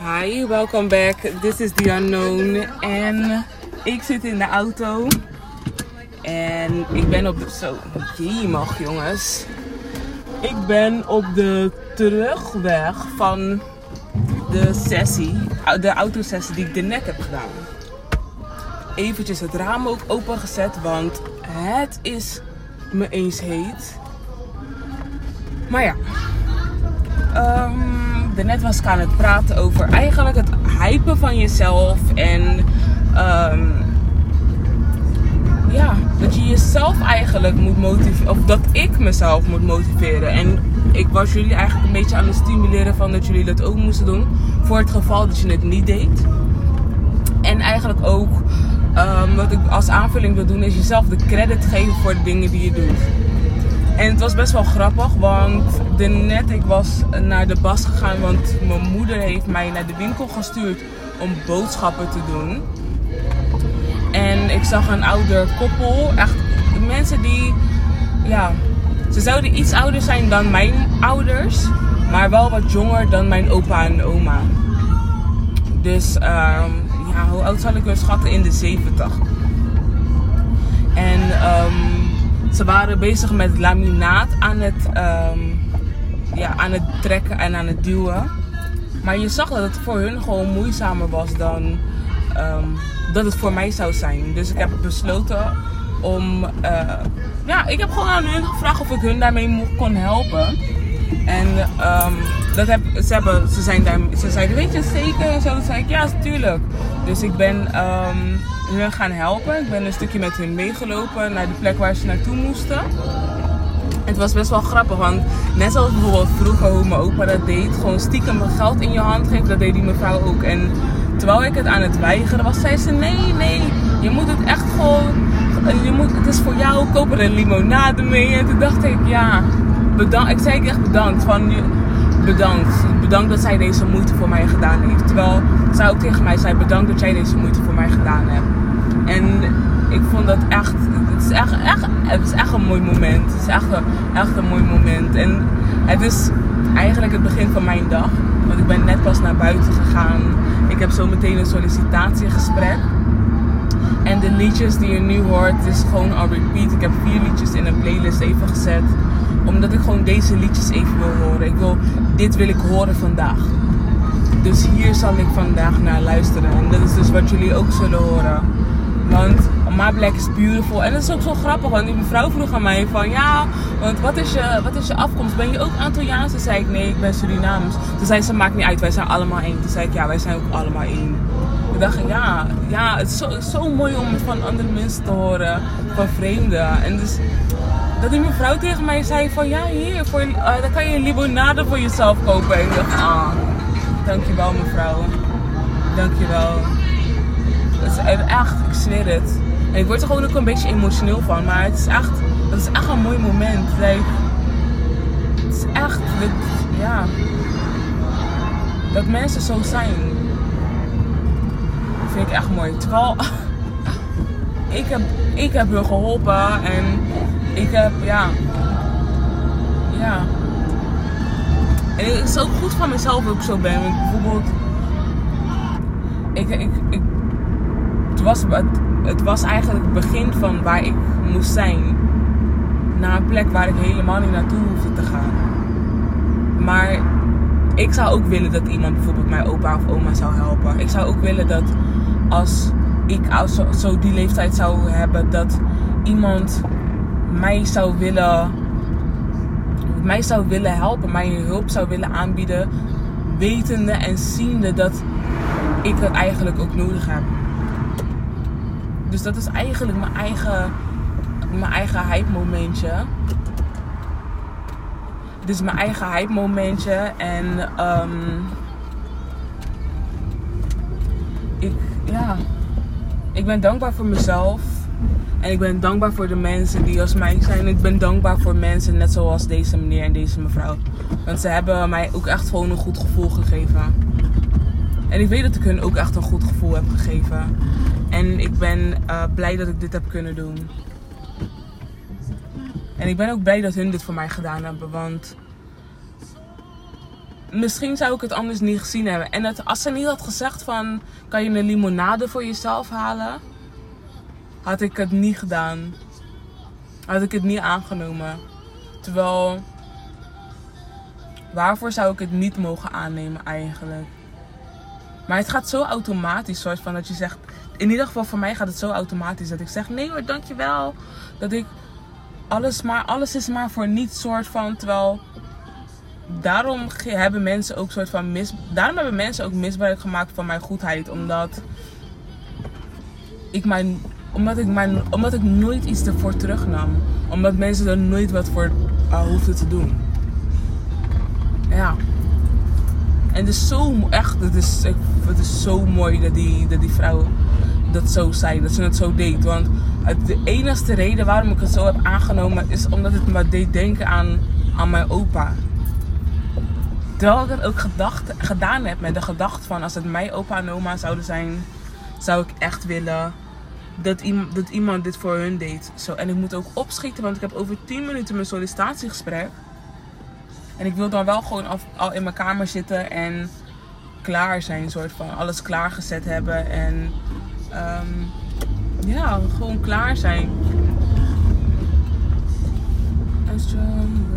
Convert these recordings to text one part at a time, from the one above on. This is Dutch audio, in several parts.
Hi, welcome back. This is The Unknown. En ik zit in de auto. En ik ben op de... Zo, mag jongens. Ik ben op de terugweg van de sessie. De autosessie die ik er net heb gedaan. Eventjes het raam ook opengezet, want het is me eens heet. Maar ja. Um, net was ik aan het praten over eigenlijk het hypen van jezelf. En um, ja, dat je jezelf eigenlijk moet motiveren. Of dat ik mezelf moet motiveren. En ik was jullie eigenlijk een beetje aan het stimuleren van dat jullie dat ook moesten doen. Voor het geval dat je het niet deed. En eigenlijk ook um, wat ik als aanvulling wil doen is jezelf de credit geven voor de dingen die je doet. En het was best wel grappig, want net ik was naar de bas gegaan, want mijn moeder heeft mij naar de winkel gestuurd om boodschappen te doen. En ik zag een ouder koppel, echt mensen die, ja, ze zouden iets ouder zijn dan mijn ouders, maar wel wat jonger dan mijn opa en oma. Dus um, ja, hoe oud zal ik weer schatten? In de 70. En um, ze waren bezig met laminaat aan het, um, ja, aan het trekken en aan het duwen. Maar je zag dat het voor hun gewoon moeizamer was dan um, dat het voor mij zou zijn. Dus ik heb besloten om. Uh, ja, ik heb gewoon aan hun gevraagd of ik hun daarmee kon helpen. En um, dat ze, hebben, ze, zijn daar, ze zeiden, weet je zeker? En zo, zei ik, ja, natuurlijk. Dus ik ben um, hun gaan helpen. Ik ben een stukje met hun meegelopen naar de plek waar ze naartoe moesten. het was best wel grappig, want net zoals bijvoorbeeld vroeger hoe mijn opa dat deed, gewoon stiekem geld in je hand geven, dat deed die mevrouw ook. En terwijl ik het aan het weigeren was, zei ze: Nee, nee, je moet het echt gewoon, je moet, het is voor jou, koop er een limonade mee. En toen dacht ik: Ja, bedankt. Ik zei echt bedankt. Van, bedankt. Bedankt dat zij deze moeite voor mij gedaan heeft. Terwijl zij ook tegen mij zei: Bedankt dat jij deze moeite voor mij gedaan hebt. En ik vond dat echt, het is echt, echt, het is echt een mooi moment. Het is echt een, echt een mooi moment. En het is eigenlijk het begin van mijn dag. Want ik ben net pas naar buiten gegaan. Ik heb zo meteen een sollicitatiegesprek. En de liedjes die je nu hoort, is gewoon al repeat. Ik heb een playlist even gezet. Omdat ik gewoon deze liedjes even wil horen. Ik wil, dit wil ik horen vandaag. Dus hier zal ik vandaag naar luisteren. En dat is dus wat jullie ook zullen horen. Want My Black is beautiful. En dat is ook zo grappig, want die mevrouw vroeg aan mij van ja, want wat is je, wat is je afkomst? Ben je ook Antilliaans? Toen zei ik nee, ik ben Surinaams. Toen zei ze maakt niet uit, wij zijn allemaal één. Toen zei ik ja, wij zijn ook allemaal één. Toen dacht ik ja, ja het is zo, mooi om het van andere mensen te horen, van vreemden. En dus dat die mevrouw tegen mij zei van ja, hier, voor, uh, dan kan je een limonade voor jezelf kopen. En ik dacht ah, dankjewel mevrouw. Dankjewel. Het is echt, ik zweer het. En ik word er gewoon ook een beetje emotioneel van. Maar het is echt, het is echt een mooi moment. Het is echt, ja. Dat mensen zo zijn. Vind ik echt mooi. Terwijl, ik heb, ik heb hun geholpen. En ik heb, ja. Ja. En het is ook goed van mezelf ik zo ben. bijvoorbeeld, ik, ik, ik het was, het, het was eigenlijk het begin van waar ik moest zijn. Naar een plek waar ik helemaal niet naartoe hoefde te gaan. Maar ik zou ook willen dat iemand bijvoorbeeld mijn opa of oma zou helpen. Ik zou ook willen dat als ik als zo die leeftijd zou hebben, dat iemand mij zou willen, mij zou willen helpen, mij hulp zou willen aanbieden, wetende en ziende dat ik het eigenlijk ook nodig heb. Dus dat is eigenlijk mijn eigen, mijn eigen hype momentje. Dit is mijn eigen hype momentje. En um, ik, ja, ik ben dankbaar voor mezelf. En ik ben dankbaar voor de mensen die als mij zijn. Ik ben dankbaar voor mensen net zoals deze meneer en deze mevrouw. Want ze hebben mij ook echt gewoon een goed gevoel gegeven. En ik weet dat ik hun ook echt een goed gevoel heb gegeven. En ik ben uh, blij dat ik dit heb kunnen doen. En ik ben ook blij dat hun dit voor mij gedaan hebben. Want misschien zou ik het anders niet gezien hebben. En het, als ze niet had gezegd van, kan je een limonade voor jezelf halen? Had ik het niet gedaan. Had ik het niet aangenomen. Terwijl, waarvoor zou ik het niet mogen aannemen eigenlijk? Maar het gaat zo automatisch, soort van dat je zegt. In ieder geval voor mij gaat het zo automatisch dat ik zeg: nee hoor, dankjewel. Dat ik alles, maar alles is maar voor niets soort van. Terwijl daarom hebben mensen ook soort van mis, daarom hebben mensen ook misbruik gemaakt van mijn goedheid, omdat ik mijn, omdat ik mijn, omdat ik nooit iets ervoor terugnam, omdat mensen er nooit wat voor uh, hoefden te doen. Ja. En het is zo echt, het is, het is zo mooi dat die, dat die vrouw dat zo zei, dat ze het zo deed. Want de enige reden waarom ik het zo heb aangenomen is omdat het me deed denken aan, aan mijn opa. Terwijl ik het ook gedacht, gedaan heb met de gedachte van als het mijn opa en oma zouden zijn, zou ik echt willen dat, iemand, dat iemand dit voor hun deed. Zo, en ik moet ook opschieten, want ik heb over 10 minuten mijn sollicitatiegesprek. En ik wil dan wel gewoon al, al in mijn kamer zitten en klaar zijn, soort van alles klaargezet hebben. En um, ja, gewoon klaar zijn. Ik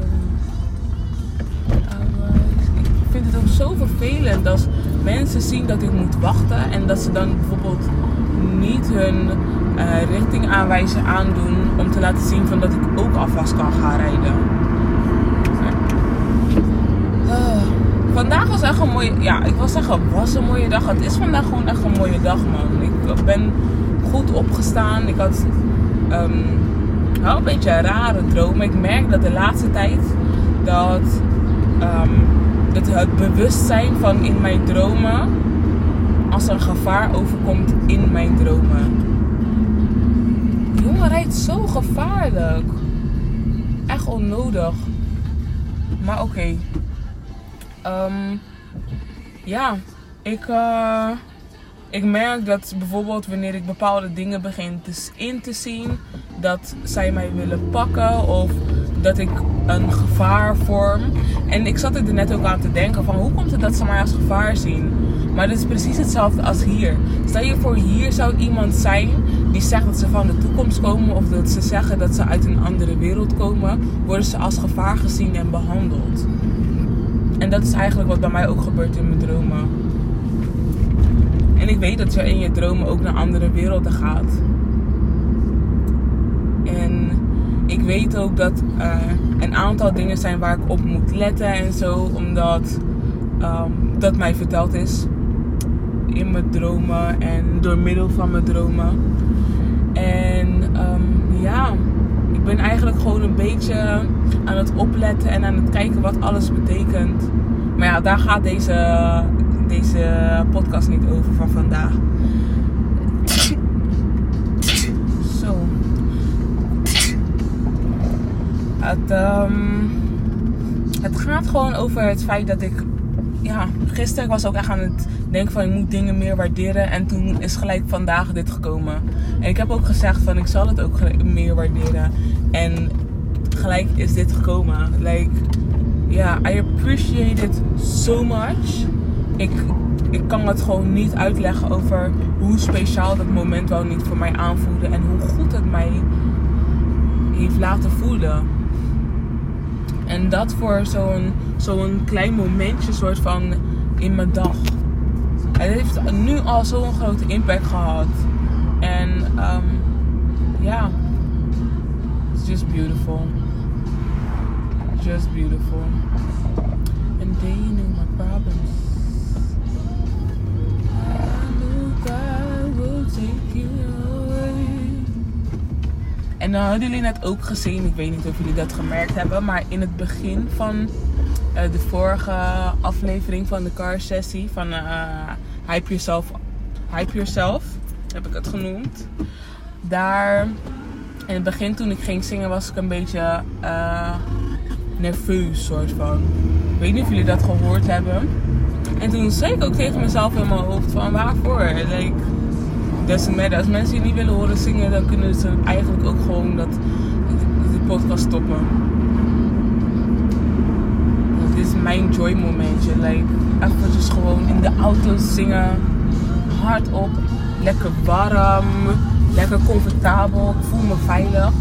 vind het ook zo vervelend als mensen zien dat ik moet wachten en dat ze dan bijvoorbeeld niet hun uh, richtingaanwijzer aandoen om te laten zien van dat ik ook alvast kan gaan rijden. Uh, vandaag was echt een mooie, ja, ik wil zeggen was een mooie dag. Het is vandaag gewoon echt een mooie dag, man. Ik ben goed opgestaan. Ik had um, wel een beetje een rare droom. Ik merk dat de laatste tijd dat, um, dat het bewustzijn van in mijn dromen als er gevaar overkomt in mijn dromen. Jongen rijdt zo gevaarlijk. Echt onnodig. Maar oké. Um, ja, ik. Uh, ik merk dat bijvoorbeeld wanneer ik bepaalde dingen begin te, in te zien, dat zij mij willen pakken of dat ik een gevaar vorm. En ik zat er net ook aan te denken van hoe komt het dat ze mij als gevaar zien? Maar dat is precies hetzelfde als hier. Stel je voor, hier zou iemand zijn die zegt dat ze van de toekomst komen of dat ze zeggen dat ze uit een andere wereld komen, worden ze als gevaar gezien en behandeld. En dat is eigenlijk wat bij mij ook gebeurt in mijn dromen. En ik weet dat je in je dromen ook naar andere werelden gaat. En ik weet ook dat uh, een aantal dingen zijn waar ik op moet letten en zo. Omdat um, dat mij verteld is in mijn dromen en door middel van mijn dromen. En um, ja, ik ben eigenlijk gewoon een beetje aan het opletten en aan het kijken wat alles betekent. Maar ja, daar gaat deze, deze podcast niet over van vandaag. Het, um, het gaat gewoon over het feit dat ik. Ja, gisteren was ook echt aan het denken van ik moet dingen meer waarderen. En toen is gelijk vandaag dit gekomen. En ik heb ook gezegd van ik zal het ook meer waarderen. En gelijk is dit gekomen. Like, ja, yeah, I appreciate it so much ik, ik kan het gewoon niet uitleggen over hoe speciaal dat moment wel niet voor mij aanvoelde. En hoe goed het mij heeft laten voelen. En dat voor zo'n zo'n klein momentje soort van in mijn dag. Het heeft nu al zo'n grote impact gehad. En um, ja, it's just beautiful. Just beautiful. And they En dan hadden jullie net ook gezien, ik weet niet of jullie dat gemerkt hebben, maar in het begin van uh, de vorige aflevering van de car sessie van uh, Hype Yourself, Hype Yourself heb ik het genoemd. Daar in het begin toen ik ging zingen was ik een beetje nerveus soort van. Ik weet niet of jullie dat gehoord hebben. En toen zei ik ook tegen mezelf in mijn hoofd van waarvoor? Als mensen je niet willen horen zingen, dan kunnen ze eigenlijk ook gewoon dat, de podcast stoppen. Dit is mijn joy momentje. Like, dus gewoon in de auto zingen. Hardop. Lekker warm. Lekker comfortabel. Ik voel me veilig.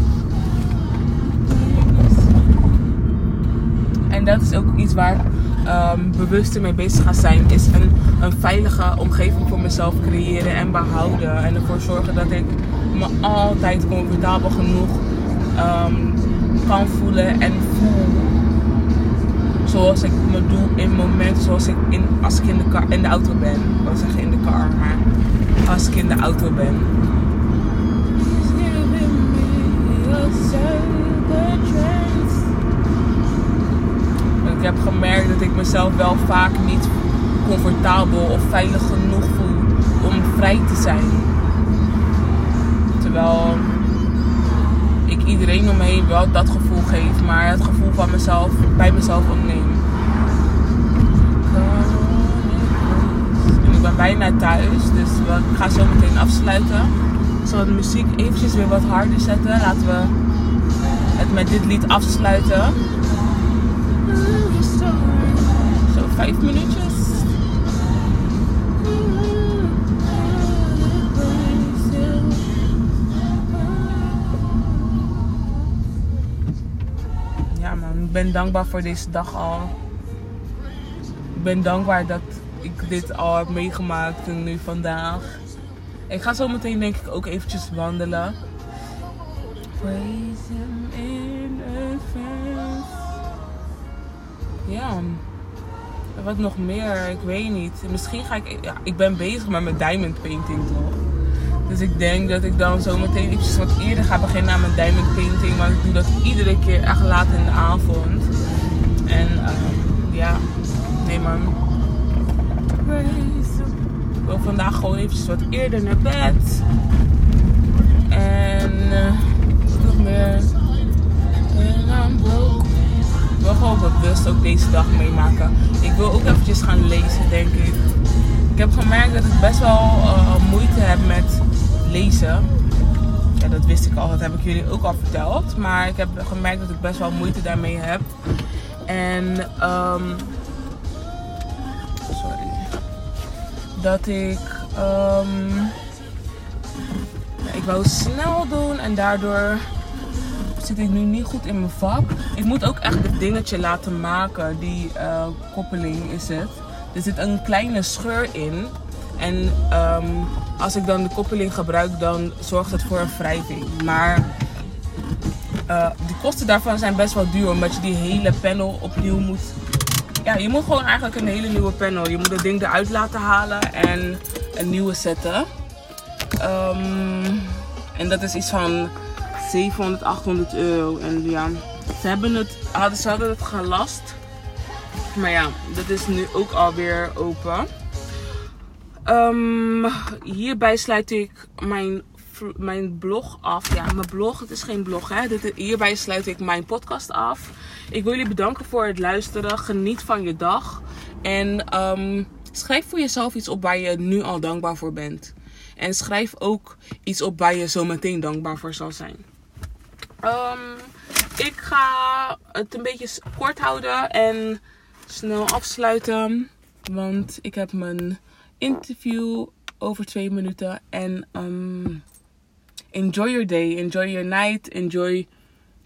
En dat is ook iets waar um, bewuster mee bezig ga zijn. Is een, een veilige omgeving voor mezelf creëren en behouden. En ervoor zorgen dat ik me altijd comfortabel genoeg um, kan voelen en voel zoals ik me doe in momenten zoals ik in, als ik in de, car, in de auto ben. Ik wil zeggen in de car, maar als ik in de auto ben. Ik heb gemerkt dat ik mezelf wel vaak niet comfortabel of veilig genoeg voel om vrij te zijn. Terwijl ik iedereen om me heen wel dat gevoel geef, maar het gevoel van mezelf bij mezelf ontneem. En ik ben bijna thuis, dus ik ga zo meteen afsluiten. Ik zal de muziek eventjes weer wat harder zetten. Laten we het met dit lied afsluiten. Vijf minuutjes. ik ben dankbaar voor deze dag al. Ik ben dankbaar dat ik dit al heb meegemaakt en nu vandaag. Ik ga zo meteen denk ik ook eventjes wandelen. Praise him. Ja. Wat nog meer? Ik weet niet. Misschien ga ik... Ja, ik ben bezig met mijn diamond painting toch? Dus ik denk dat ik dan zo meteen eventjes wat eerder ga beginnen aan mijn diamond painting. Maar ik doe dat iedere keer echt laat in de avond. En uh, ja, nee man. Ik wil vandaag gewoon eventjes wat eerder naar bed. En uh, nog meer. En Ik wil gewoon bewust ook deze dag meemaken. Ik wil ook eventjes gaan lezen, denk ik. Ik heb gemerkt dat ik best wel uh, moeite heb met lezen. Ja, dat wist ik al, dat heb ik jullie ook al verteld. Maar ik heb gemerkt dat ik best wel moeite daarmee heb. En um, sorry. Dat ik um, ik wou snel doen en daardoor zit ik nu niet goed in mijn vak. Ik moet ook echt het dingetje laten maken. Die uh, koppeling is het. Er zit een kleine scheur in. En um, als ik dan de koppeling gebruik, dan zorgt het voor een wrijving. Maar uh, die kosten daarvan zijn best wel duur, omdat je die hele panel opnieuw moet. Ja, je moet gewoon eigenlijk een hele nieuwe panel. Je moet het ding eruit laten halen en een nieuwe zetten. Um, en dat is iets van 700, 800 euro. En ja, ze hebben het, hadden, ze hadden het gelast. Maar ja, dat is nu ook alweer open. Um, hierbij sluit ik mijn, mijn blog af. Ja, mijn blog, het is geen blog hè. Dit, hierbij sluit ik mijn podcast af. Ik wil jullie bedanken voor het luisteren. Geniet van je dag. En um, schrijf voor jezelf iets op waar je nu al dankbaar voor bent. En schrijf ook iets op waar je zo meteen dankbaar voor zal zijn. Um, ik ga het een beetje kort houden en snel afsluiten. Want ik heb mijn interview over twee minuten. En um, enjoy your day, enjoy your night, enjoy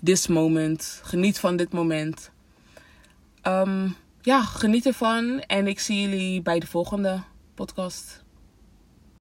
this moment. Geniet van dit moment. Um, ja, geniet ervan. En ik zie jullie bij de volgende podcast.